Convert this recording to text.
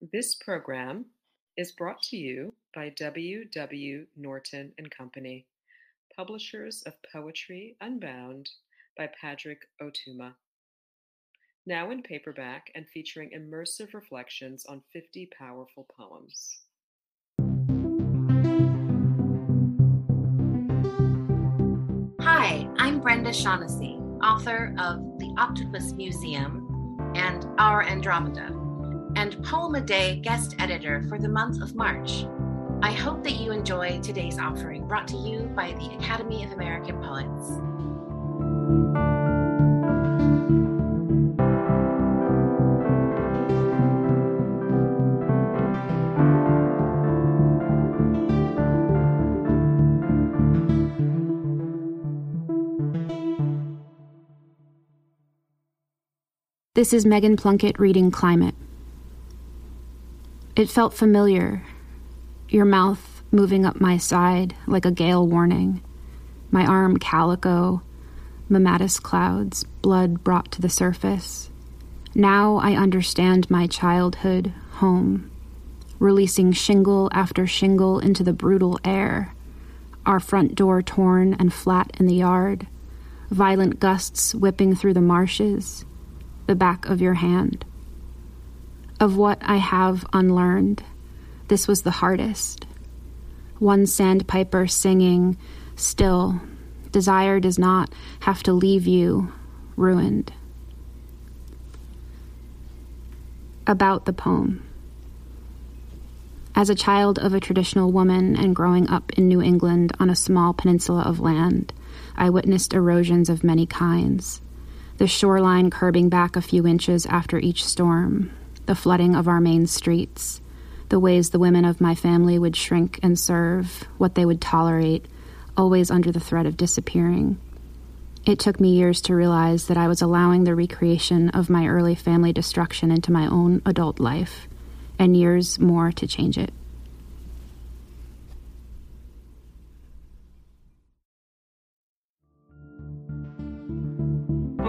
This program is brought to you by W. W. Norton and Company, publishers of Poetry Unbound by Padraig Ó Tuama. Now in paperback and featuring immersive reflections on 50 powerful poems. Hi, I'm Brenda Shaughnessy, author of The Octopus Museum and Our Andromeda, and Poem a Day guest editor for the month of March. I hope that you enjoy today's offering brought to you by the Academy of American Poets. This is Megan Plunkett reading Climate. It felt familiar, your mouth moving up my side like a gale warning, my arm calico, mammatus clouds, blood brought to the surface. Now I understand my childhood home, releasing shingle after shingle into the brutal air, our front door torn and flat in the yard, violent gusts whipping through the marshes the back of your hand. Of what I have unlearned, this was the hardest. One sandpiper singing, Still, desire does not have to leave you ruined. About the poem. As a child of a traditional woman and growing up in New England on a small peninsula of land, I witnessed erosions of many kinds the shoreline curbing back a few inches after each storm, the flooding of our main streets, the ways the women of my family would shrink and serve, what they would tolerate, always under the threat of disappearing. It took me years to realize that I was allowing the recreation of my early family destruction into my own adult life, and years more to change it.